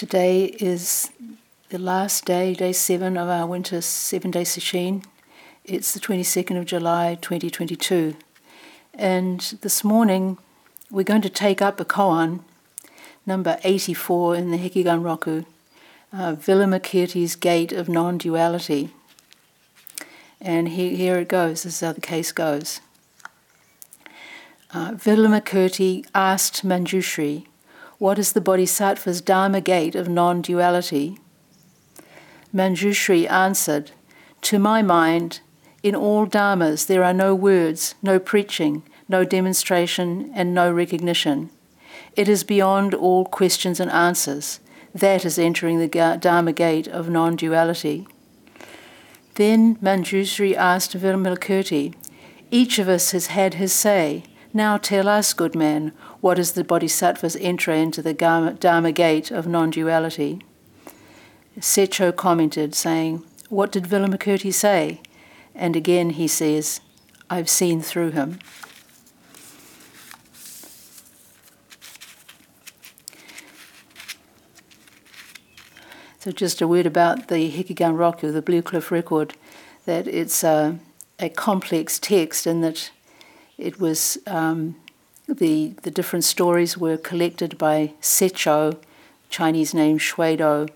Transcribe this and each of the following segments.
Today is the last day, day seven of our winter seven day sesshin. It's the 22nd of July 2022. And this morning we're going to take up a koan, number 84 in the Hekigan Roku, uh, Gate of Non Duality. And he, here it goes, this is how the case goes. Uh, asked Manjushri, what is the Bodhisattva's Dharma gate of non duality? Manjushri answered, To my mind, in all Dharmas there are no words, no preaching, no demonstration, and no recognition. It is beyond all questions and answers. That is entering the Dharma gate of non duality. Then Manjushri asked Vimalakirti, Each of us has had his say. Now tell us, good man, what is the Bodhisattva's entry into the Dharma gate of non duality? Setcho commented, saying, What did Vimalakirti say? And again he says, I've seen through him. So, just a word about the Hekigan Roku, the Blue Cliff Record, that it's a, a complex text in that it was um, the, the different stories were collected by Setcho, Chinese name Xuedou,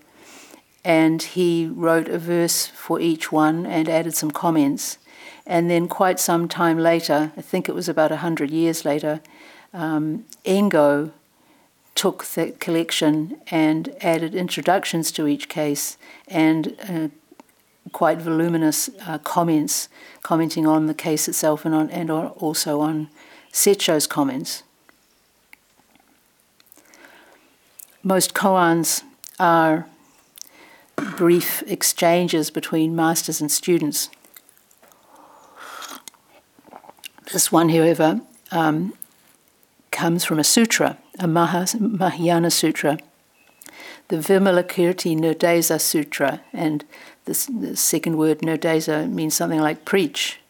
and he wrote a verse for each one and added some comments. And then, quite some time later, I think it was about a hundred years later, um, Engo took the collection and added introductions to each case and uh, quite voluminous uh, comments, commenting on the case itself and on and also on Setcho's comments. Most koans are brief exchanges between masters and students. This one, however, um, comes from a sutra, a Mahayana sutra, the Vimalakirti Nirdesa Sutra, and this, the second word Nirdesa means something like preach.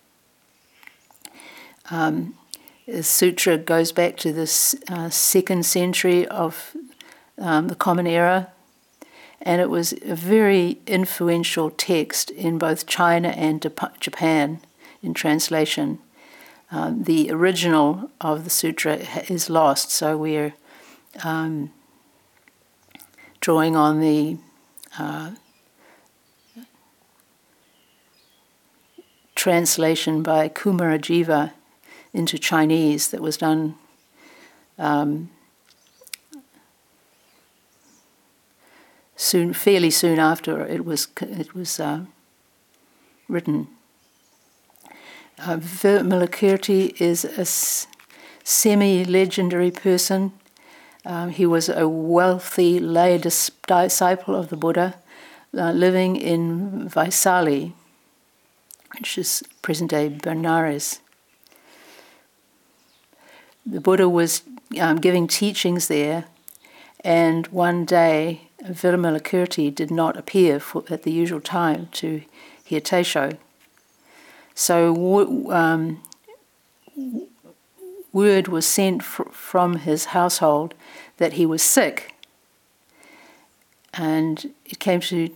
Um, the sutra goes back to the uh, second century of um, the Common Era, and it was a very influential text in both China and Japan in translation. Um, the original of the sutra is lost, so we're um, drawing on the uh, translation by Kumarajiva into Chinese that was done um, soon, fairly soon after it was it was uh, written. Uh, Vimalakirti is a semi-legendary person. Um, he was a wealthy lay dis- disciple of the Buddha, uh, living in Vaisali, which is present-day Benares the Buddha was um, giving teachings there, and one day Vimalakirti did not appear for, at the usual time to hear Teisho. So um, word was sent fr- from his household that he was sick, and it came to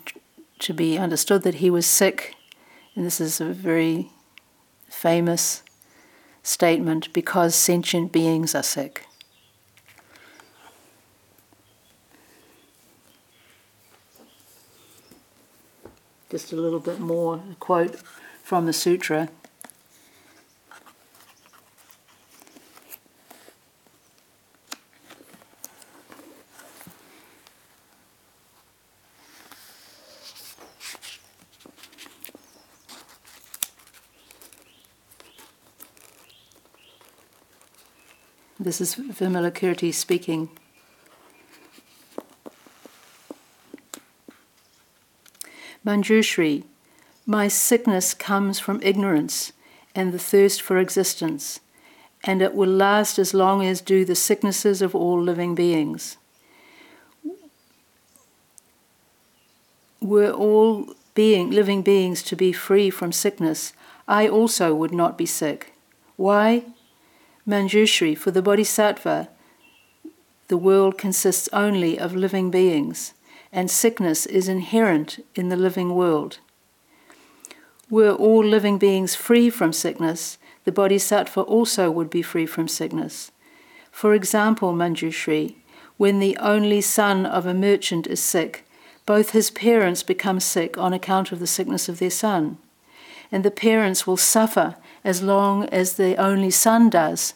to be understood that he was sick, and this is a very famous statement because sentient beings are sick. Just a little bit more a quote from the sutra. This is Vimalakirti speaking. Manjushri, my sickness comes from ignorance and the thirst for existence, and it will last as long as do the sicknesses of all living beings. Were all being, living beings to be free from sickness, I also would not be sick. Why? Manjushri, for the Bodhisattva, the world consists only of living beings. and sickness is inherent in the living world. Were all living beings free from sickness, the Bodhisattva also would be free from sickness. For example, Manjushri, when the only son of a merchant is sick, both his parents become sick on account of the sickness of their son. And the parents will suffer as long as the only son does.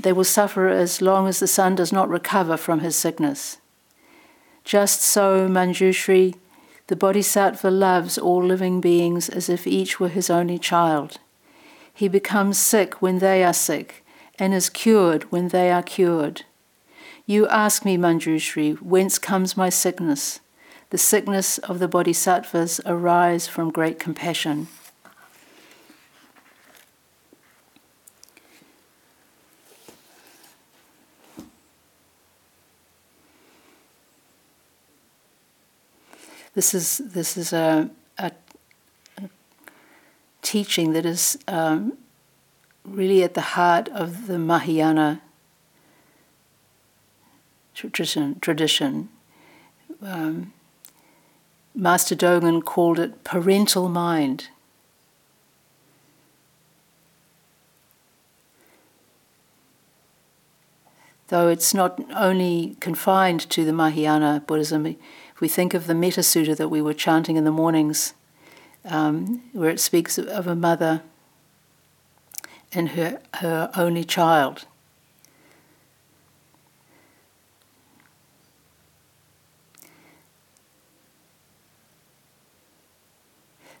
They will suffer as long as the son does not recover from his sickness. Just so, Manjushri, the Bodhisattva loves all living beings as if each were his only child. He becomes sick when they are sick and is cured when they are cured. You ask me, Manjushri, whence comes my sickness? The sickness of the bodhisattvas arise from great compassion. This is this is a, a, teaching that is um, really at the heart of the Mahayana tradition. tradition. Um, Master Dogen called it parental mind. Though it's not only confined to the Mahayana Buddhism, if we think of the Metta Sutta that we were chanting in the mornings, um, where it speaks of a mother and her, her only child.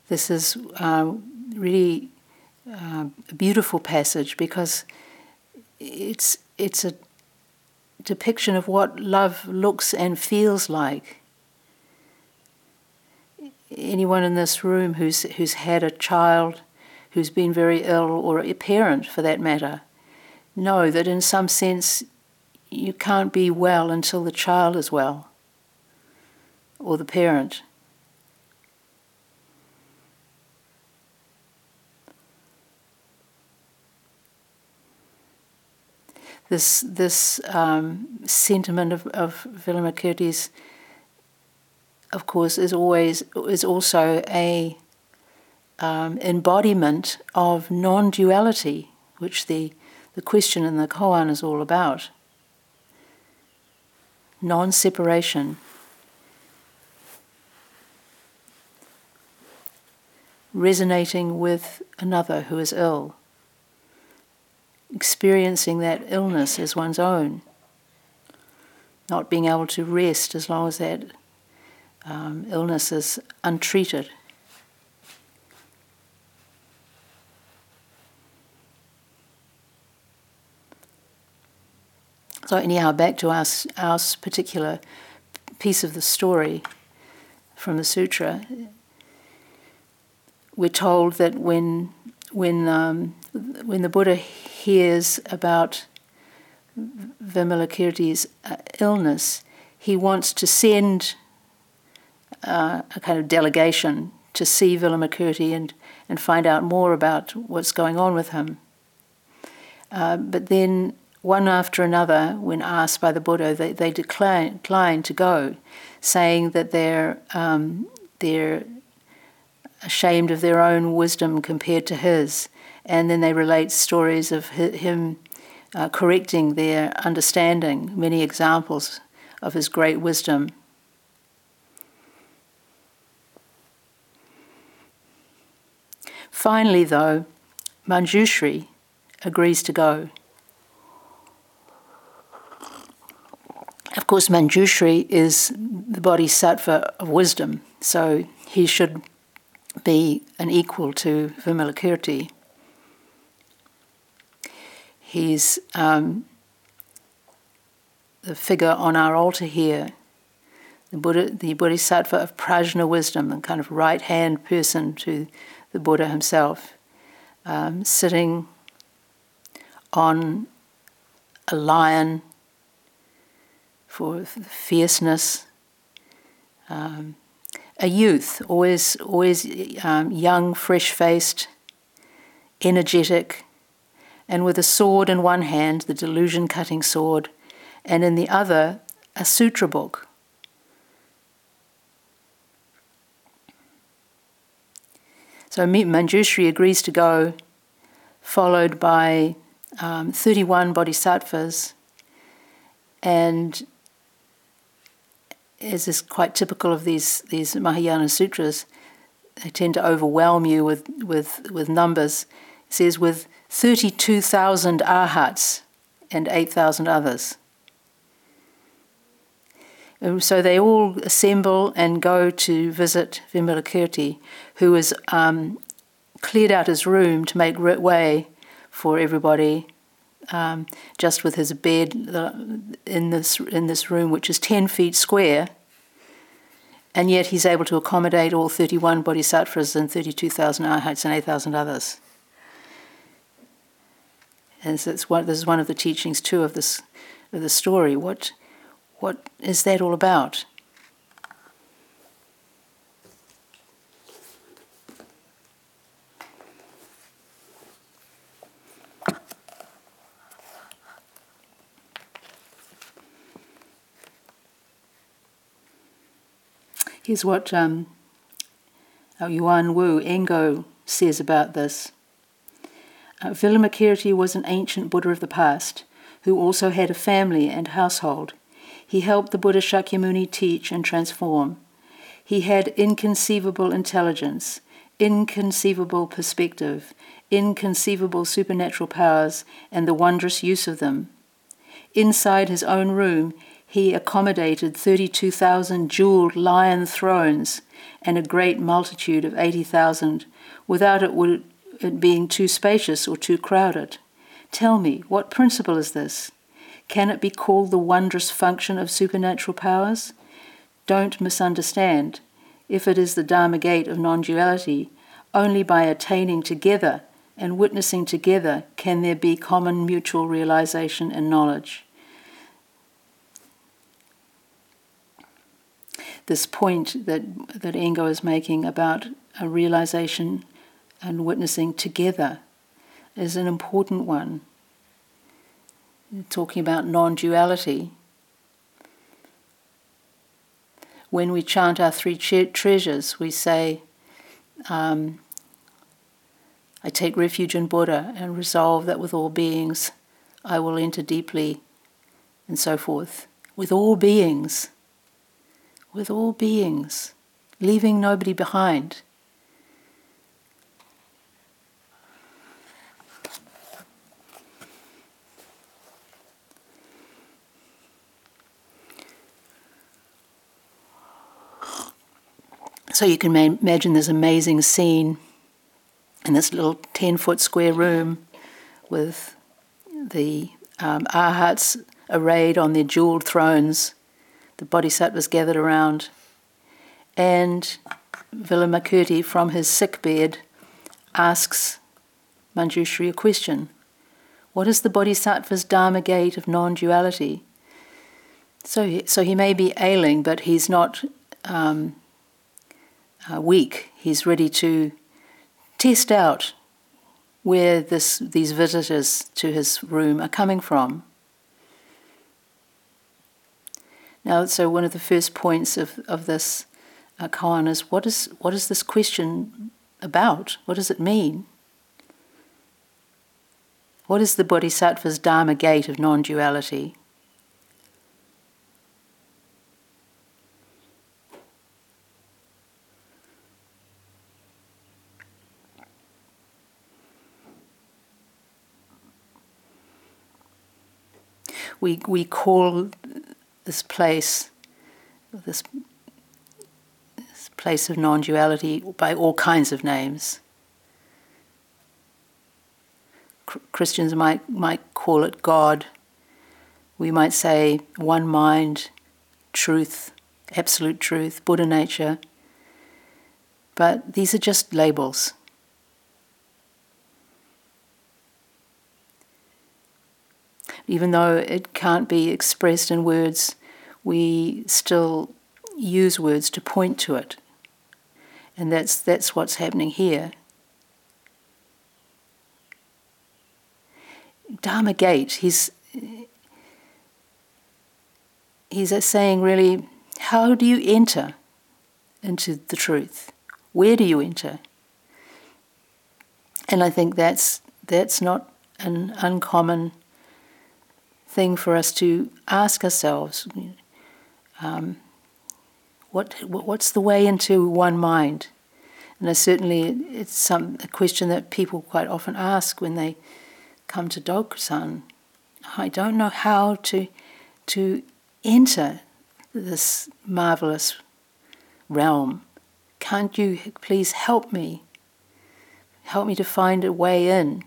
This is uh, really uh, a beautiful passage because it's it's a depiction of what love looks and feels like. Anyone in this room who's who's had a child who's been very ill, or a parent for that matter, know that in some sense you can't be well until the child is well, or the parent. this this um, sentiment of, of Vimalakirti's, of course, is always is also a um, embodiment of non-duality, which the the question in the koan is all about. Non-separation. Resonating with another who is ill experiencing that illness as one's own, not being able to rest as long as that um, illness is untreated. So, anyhow, back to our, our particular piece of the story from the sutra. We're told that when when um, when the Buddha hears about Vimalakirti's uh, illness, he wants to send uh, a kind of delegation to see Vimalakirti and, and find out more about what's going on with him. Uh, but then, one after another, when asked by the Buddha, they, they decline, decline to go, saying that they're, um, they're ashamed of their own wisdom compared to his. And then they relate stories of him uh, correcting their understanding, many examples of his great wisdom. Finally, though, Manjushri agrees to go. Of course, Manjushri is the bodhisattva of wisdom, so he should be an equal to Vimalakirti. He's um, the figure on our altar here, the, Buddha, the Bodhisattva of Prajna wisdom, the kind of right hand person to the Buddha himself, um, sitting on a lion for fierceness. Um, a youth, always, always um, young, fresh faced, energetic, and with a sword in one hand, the delusion cutting sword, and in the other, a sutra book, So Manjushri agrees to go, followed by um, 31 bodhisattvas, and as is quite typical of these, these Mahayana sutras, they tend to overwhelm you with, with, with numbers. It says, with 32,000 arhats and 8,000 others. So they all assemble and go to visit Vimalakirti, who has um, cleared out his room to make way for everybody, um, just with his bed in this in this room, which is ten feet square. And yet he's able to accommodate all 31 bodhisattvas and 32,000 arhats and 8,000 others. And so one, this is one of the teachings too of this of the story. What what is that all about? Here's what um, Yuan Wu Engo says about this. Uh, Vimalakirti was an ancient Buddha of the past who also had a family and household. He helped the Buddha Shakyamuni teach and transform. He had inconceivable intelligence, inconceivable perspective, inconceivable supernatural powers, and the wondrous use of them. Inside his own room, he accommodated 32,000 jeweled lion thrones and a great multitude of 80,000 without it would it being too spacious or too crowded. Tell me, what principle is this? Can it be called the wondrous function of supernatural powers? Don't misunderstand. If it is the Dharma gate of non duality, only by attaining together and witnessing together can there be common mutual realization and knowledge. This point that, that Engo is making about a realization and witnessing together is an important one. Talking about non duality. When we chant our three treasures, we say, um, I take refuge in Buddha and resolve that with all beings I will enter deeply, and so forth. With all beings, with all beings, leaving nobody behind. So you can ma- imagine this amazing scene in this little 10 foot square room with the um, arhats arrayed on their jeweled thrones, the bodhisattvas gathered around, and Vimalakirti from his sick bed asks Manjushri a question. What is the bodhisattva's dharma gate of non duality? So he, so he may be ailing, but he's not um, uh, weak, he's ready to test out where this, these visitors to his room are coming from. Now, so one of the first points of, of this uh, koan is what, is what is this question about? What does it mean? What is the Bodhisattva's Dharma gate of non duality? we, we call this place, this, this place of non duality, by all kinds of names. Christians might, might call it God. We might say one mind, truth, absolute truth, Buddha nature. But these are just labels. even though it can't be expressed in words, we still use words to point to it. And that's, that's what's happening here. Dharma Gate, he's, he's saying really, how do you enter into the truth? Where do you enter? And I think that's that's not an uncommon thing for us to ask ourselves. Um, what what's the way into one mind? And certainly it's some a question that people quite often ask when they come to Dokusan. I don't know how to to enter this marvelous realm. Can't you please help me? Help me to find a way in.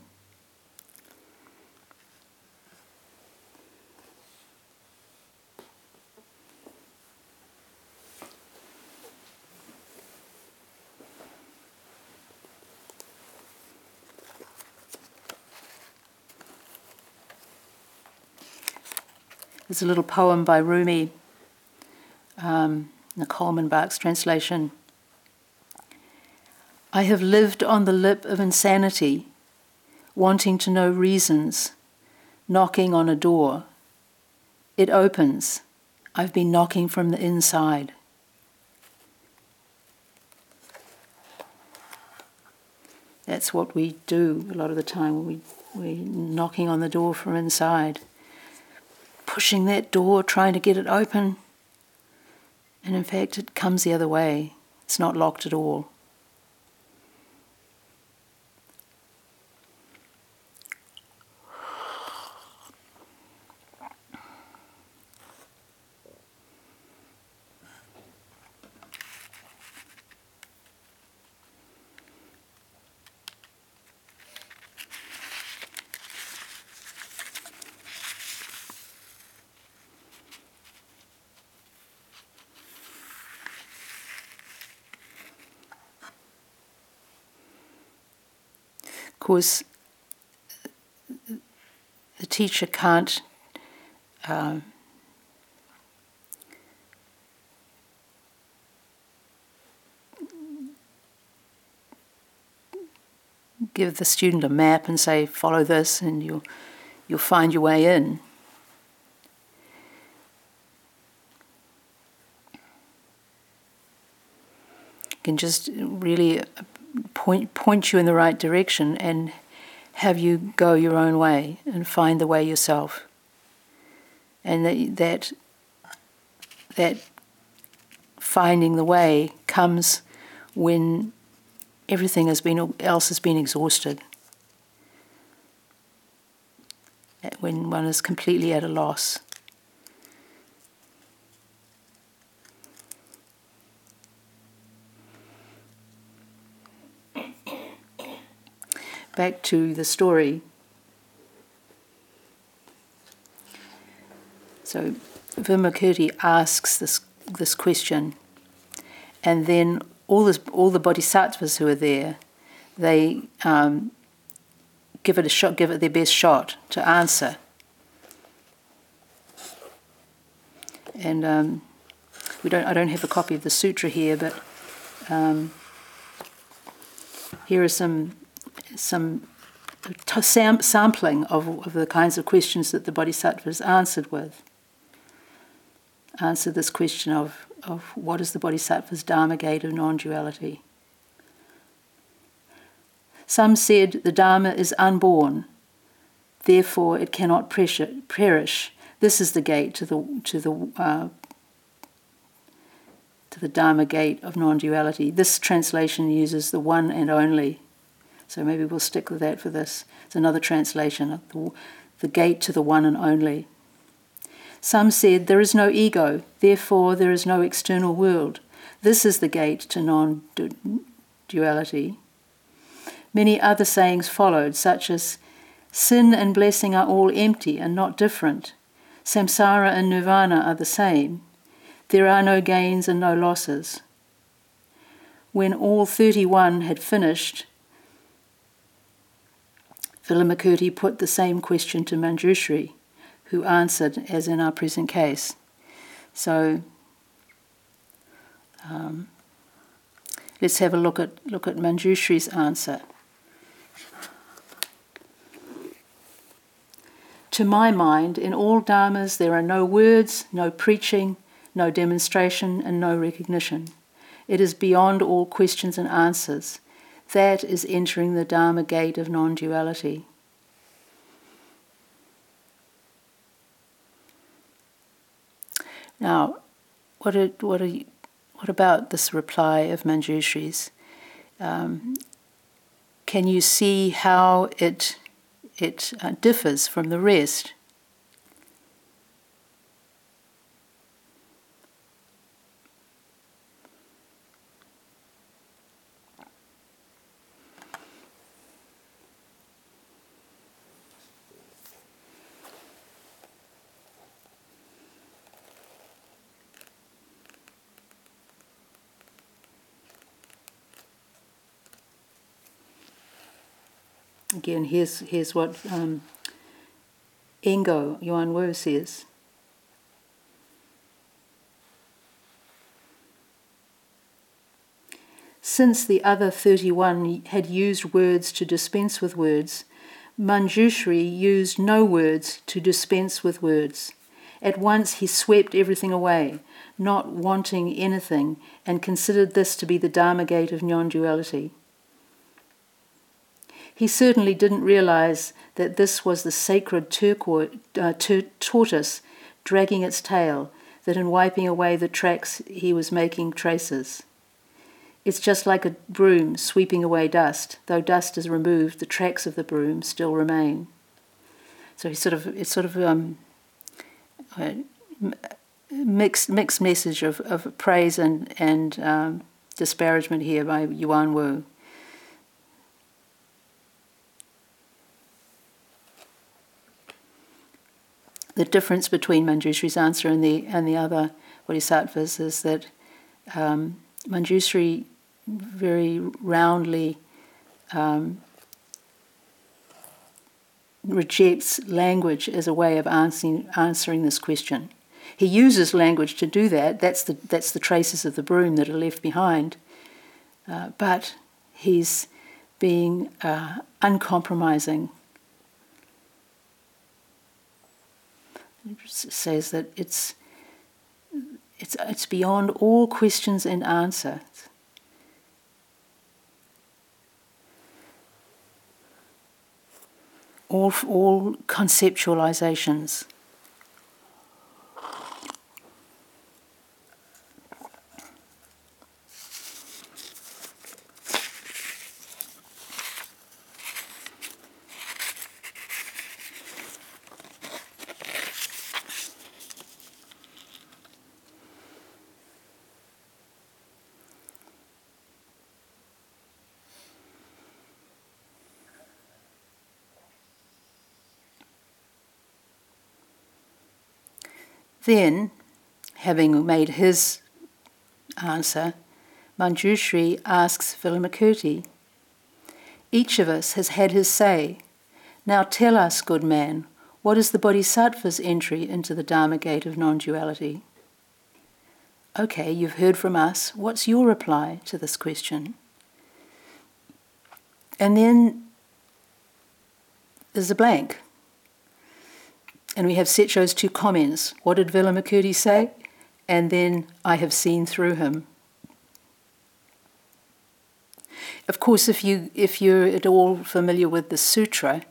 There's a little poem by Rumi, um, the Coleman Barks translation. I have lived on the lip of insanity, wanting to know reasons, knocking on a door. It opens. I've been knocking from the inside. That's what we do a lot of the time. We, we're knocking on the door from inside pushing that door, trying to get it open. And in fact, it comes the other way. It's not locked at all. Course, the teacher can't um, give the student a map and say, follow this and you'll, you'll find your way in. can just really point point you in the right direction and have you go your own way and find the way yourself. And that that, that finding the way comes when everything has been else has been exhausted. When one is completely at a loss. Back to the story. So Vimalakirti asks this this question, and then all this, all the bodhisattvas who are there, they um, give it a shot, give it their best shot to answer. And um, we don't, I don't have a copy of the sutra here, but um, here are some some sam- sampling of, of the kinds of questions that the bodhisattvas answered with. Answer this question of, of what is the bodhisattva's dharma gate of non duality? Some said the dharma is unborn, therefore it cannot perish. This is the gate to the, to the uh, to the Dharma gate of non duality. This translation uses the one and only so maybe we'll stick with that for this. It's another translation, the, the gate to the one and only. Some said, There is no ego, therefore there is no external world. This is the gate to non duality. Many other sayings followed, such as, Sin and blessing are all empty and not different. Samsara and nirvana are the same. There are no gains and no losses. When all 31 had finished, Vimalakirti put the same question to Manjushri, who answered as in our present case. So um, let's have a look at look at Manjushri's answer. To my mind, in all dharmas there are no words, no preaching, no demonstration, and no recognition. It is beyond all questions and answers. That is entering the Dharma gate of non duality. Now, what, are, what, are you, what about this reply of Manjushri's? Um, can you see how it, it uh, differs from the rest? Again, here's, here's what um, Engo Yuan Wu says. Since the other 31 had used words to dispense with words, Manjushri used no words to dispense with words. At once he swept everything away, not wanting anything, and considered this to be the Dharma gate of non duality. He certainly didn't realize that this was the sacred turquoise, uh, tur- tortoise dragging its tail, that in wiping away the tracks he was making traces. It's just like a broom sweeping away dust. Though dust is removed, the tracks of the broom still remain. So he sort of it's sort of um, mixed mixed message of, of praise and and um, disparagement here by Yuan Wu. The difference between Manjushri's answer and the and the other bodhisattvas is that um, Manjushri very roundly um, rejects language as a way of answering answering this question. He uses language to do that. That's the that's the traces of the broom that are left behind. Uh, but he's being uh, uncompromising says that it's, it's, it's beyond all questions and answers. All, all conceptualizations. Then, having made his answer, Manjushri asks Vimalakirti, Each of us has had his say. Now tell us, good man, what is the Bodhisattva's entry into the Dharma gate of non duality? Okay, you've heard from us. What's your reply to this question? And then there's a blank. And we have Setcho's two comments. What did Vimalakirti say? And then I have seen through him. Of course, if you if you're at all familiar with the sutra,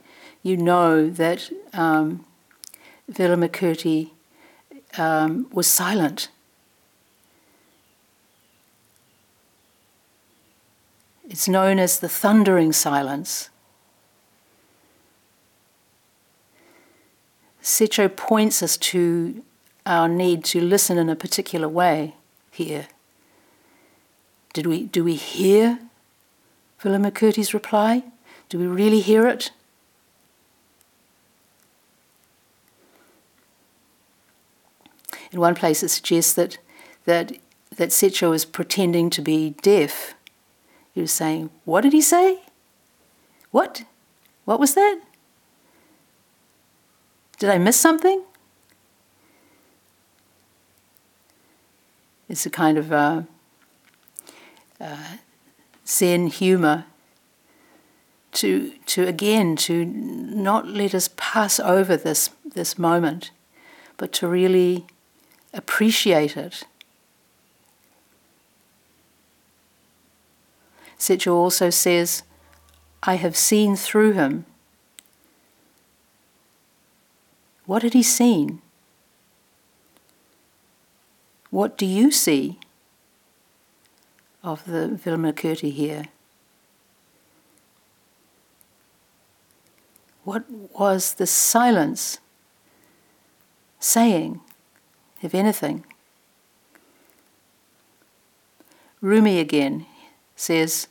you know that um, Vimalakirti um, was silent. It's known as the thundering silence. Setcho points us to our need to listen in a particular way here. Did we, do we hear Vimalakirti's reply? Do we really hear it? In one place, it suggests that, that, that Setcho is pretending to be deaf. He was saying, What did he say? What? What was that? Did I miss something? It's a kind of uh, uh, Zen humor to to again to not let us pass over this this moment, but to really appreciate it. Setcho also says, I have seen through him. What had he seen? What do you see of the Vimalakirti here? What was the silence saying, if anything? Rumi again says,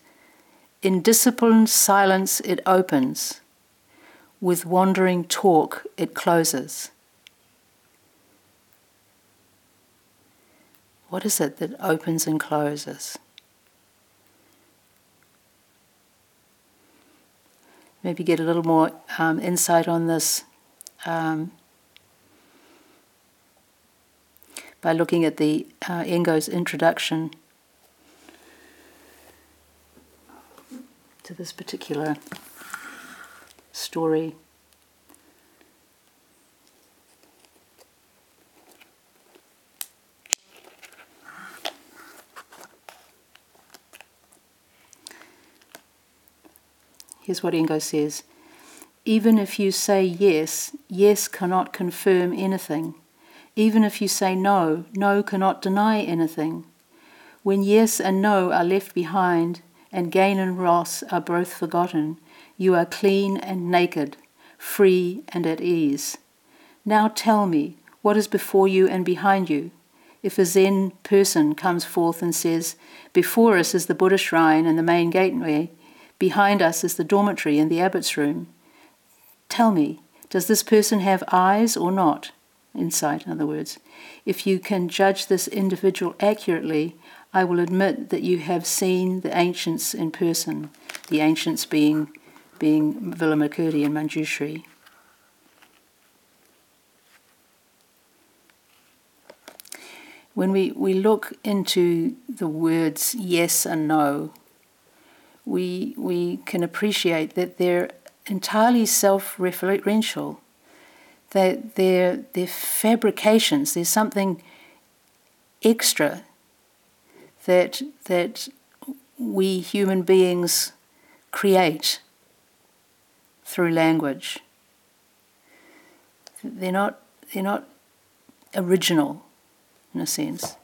In disciplined silence it opens, with wandering talk it closes. What is it that opens and closes? Maybe get a little more um, insight on this um, by looking at the uh, Engo's introduction to this particular story. Here's what Engo says Even if you say yes, yes cannot confirm anything. Even if you say no, no cannot deny anything. When yes and no are left behind, and gain and loss are both forgotten, you are clean and naked, free and at ease. Now tell me, what is before you and behind you? If a Zen person comes forth and says, Before us is the Buddha shrine and the main gateway, Behind us is the dormitory and the abbot's room. Tell me, does this person have eyes or not? Insight, in other words. If you can judge this individual accurately, I will admit that you have seen the ancients in person, the ancients being, being Vimalakirti and Manjushri. When we, we look into the words yes and no, we, we can appreciate that they're entirely self referential, that they're, they're fabrications, there's something extra that, that we human beings create through language. They're not, they're not original in a sense.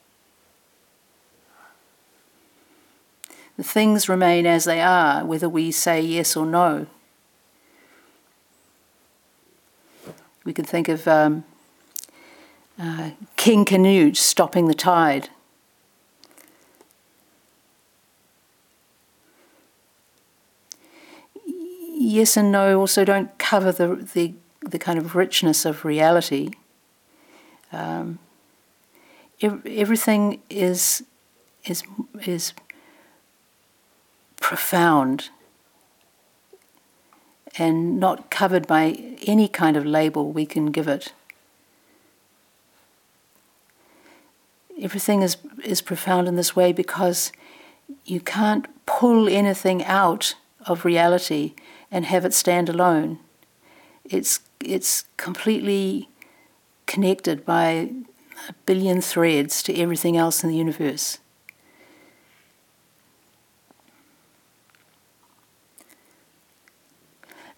The things remain as they are, whether we say yes or no. We can think of um, uh, King Canute stopping the tide. Yes and no also don't cover the, the, the kind of richness of reality. Um, everything is, is, is profound and not covered by any kind of label we can give it. Everything is, is profound in this way because you can't pull anything out of reality and have it stand alone. It's, it's completely connected by a billion threads to everything else in the universe.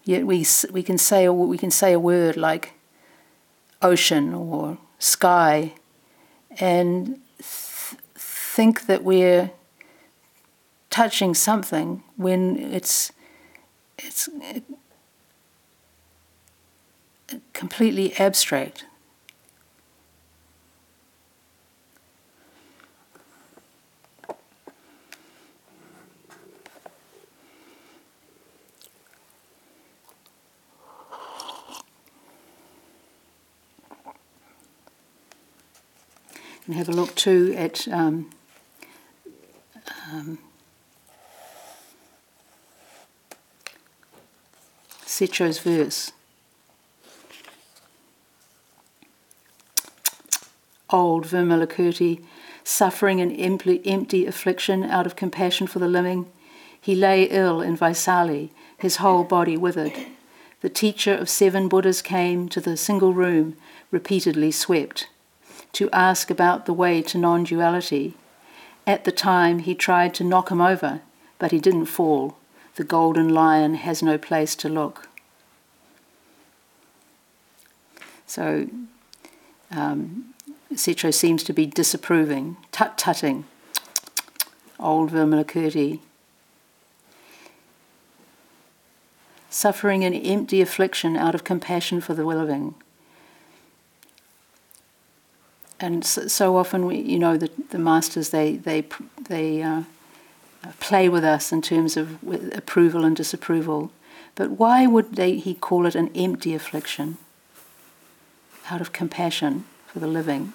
Yet we, we, can say we can say a word like ocean or sky and th- think that we're touching something when it's, it's completely abstract. and have a look too at um, um, Setcho's verse. Old Vimalakirti, suffering an empty, empty affliction out of compassion for the living, he lay ill in Vaisali, his whole body withered. The teacher of seven Buddhas came to the single room, repeatedly swept to ask about the way to non duality. At the time, he tried to knock him over, but he didn't fall. The golden lion has no place to look. So um, Setcho seems to be disapproving, tut tutting. Old Vimalakirti. Suffering an empty affliction out of compassion for the living. And so, so often, we, you know, the, the masters they they they uh, play with us in terms of approval and disapproval. But why would they, he call it an empty affliction? Out of compassion for the living.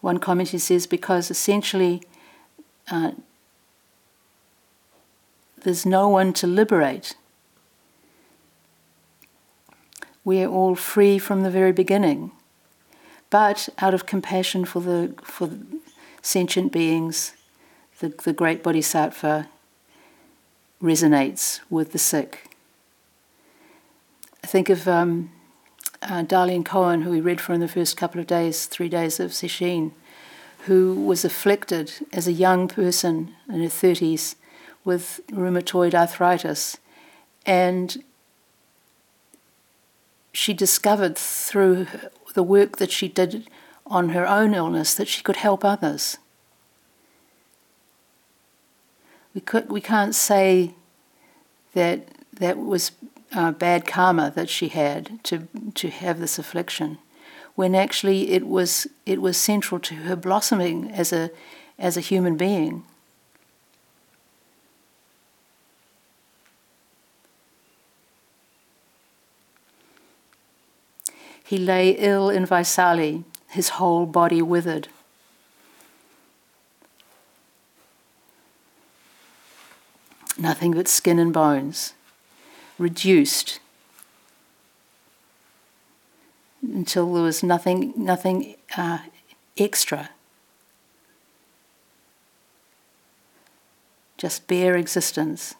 One commentator says because essentially uh, there's no one to liberate. We are all free from the very beginning. But out of compassion for the for sentient beings, the, the great bodhisattva resonates with the sick. I think of um, uh, Darlene Cohen, who we read for in the first couple of days, three days of Sesshin, who was afflicted as a young person in her 30s with rheumatoid arthritis. And she discovered through the work that she did on her own illness that she could help others. We, could, we can't say that that was uh, bad karma that she had to, to have this affliction, when actually it was, it was central to her blossoming as a, as a human being. He lay ill in Vaisali, his whole body withered. Nothing but skin and bones, reduced until there was nothing, nothing uh, extra. Just bare existence.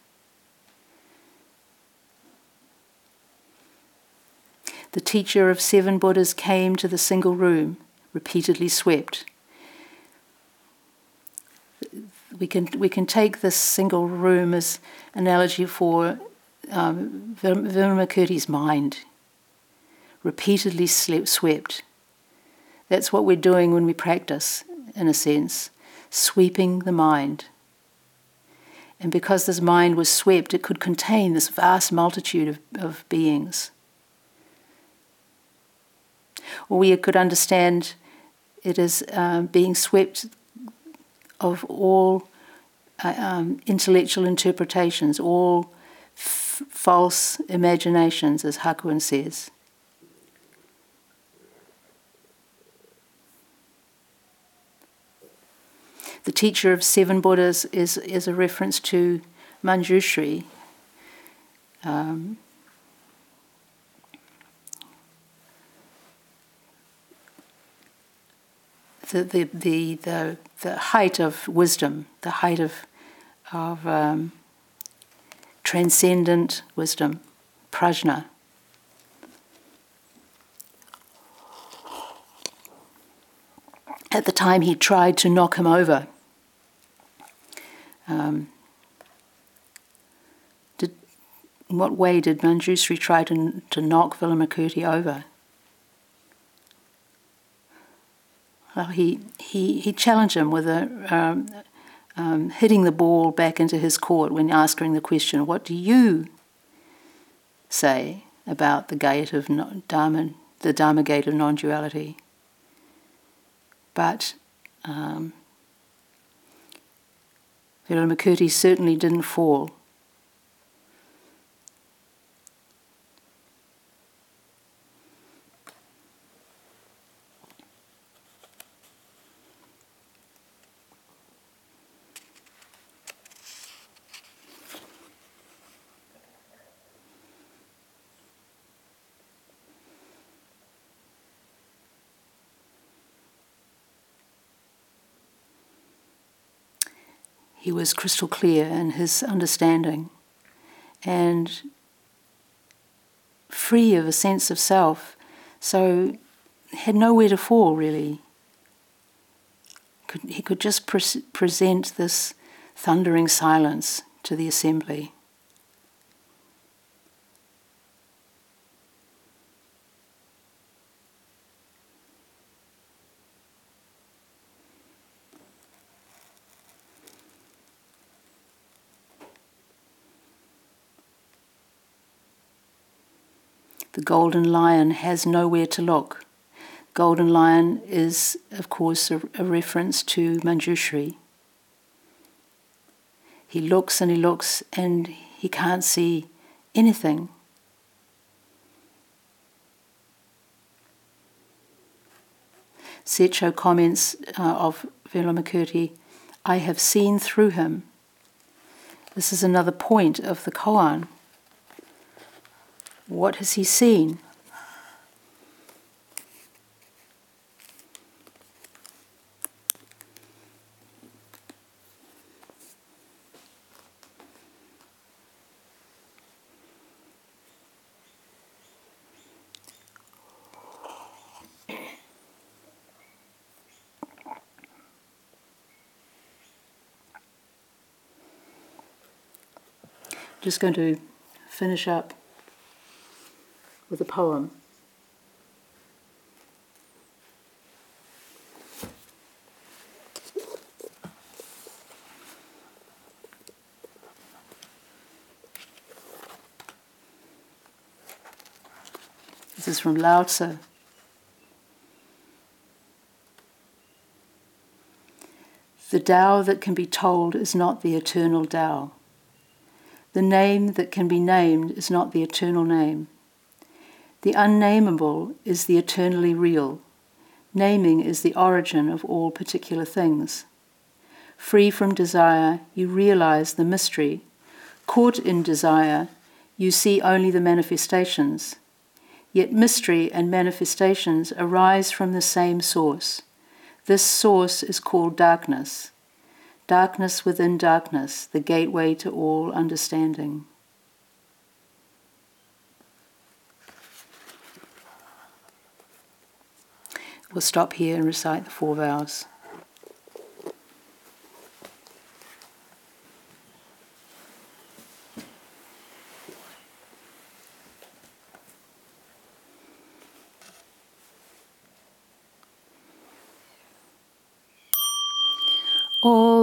the teacher of seven Buddhas came to the single room, repeatedly swept. We can, we can take this single room as analogy for um, Vimalakirti's mind, repeatedly slept, swept. That's what we're doing when we practice, in a sense, sweeping the mind. And because this mind was swept, it could contain this vast multitude of, of beings or we could understand it as uh, being swept of all uh, um, intellectual interpretations, all false imaginations, as Hakuin says. The teacher of seven Buddhas is, is a reference to Manjushri. Um, the, the, the, the, height of wisdom, the height of, of um, transcendent wisdom, prajna. At the time, he tried to knock him over. Um, did, in what way did Manjushri try to, to knock Vimalakirti over? Well, he, he, he challenged him with a, um, um, hitting the ball back into his court when asking the question, What do you say about the gate of Dharma, the Dharma gate of non duality? But um, Vimalakirti certainly didn't fall he was crystal clear in his understanding and free of a sense of self, so had nowhere to fall really. could, he could just pre- present this thundering silence to the assembly. The golden lion has nowhere to look. Golden lion is, of course, a, a reference to Manjushri. He looks and he looks and he can't see anything. Setcho comments uh, of Vimalakirti, I have seen through him. This is another point of the koan. What has he seen? Just going to finish up with a poem. This is from Lao Tzu. The Tao that can be told is not the eternal Tao. The name that can be named is not the eternal name. The unnameable is the eternally real. Naming is the origin of all particular things. Free from desire, you realize the mystery. Caught in desire, you see only the manifestations. Yet mystery and manifestations arise from the same source. This source is called darkness. Darkness within darkness, the gateway to all understanding. We'll stop here and recite the four vows.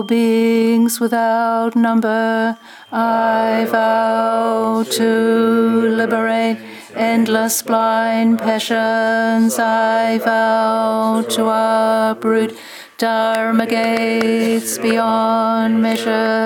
Beings without number, I vow to liberate endless blind passions. I vow to uproot Dharma gates beyond measure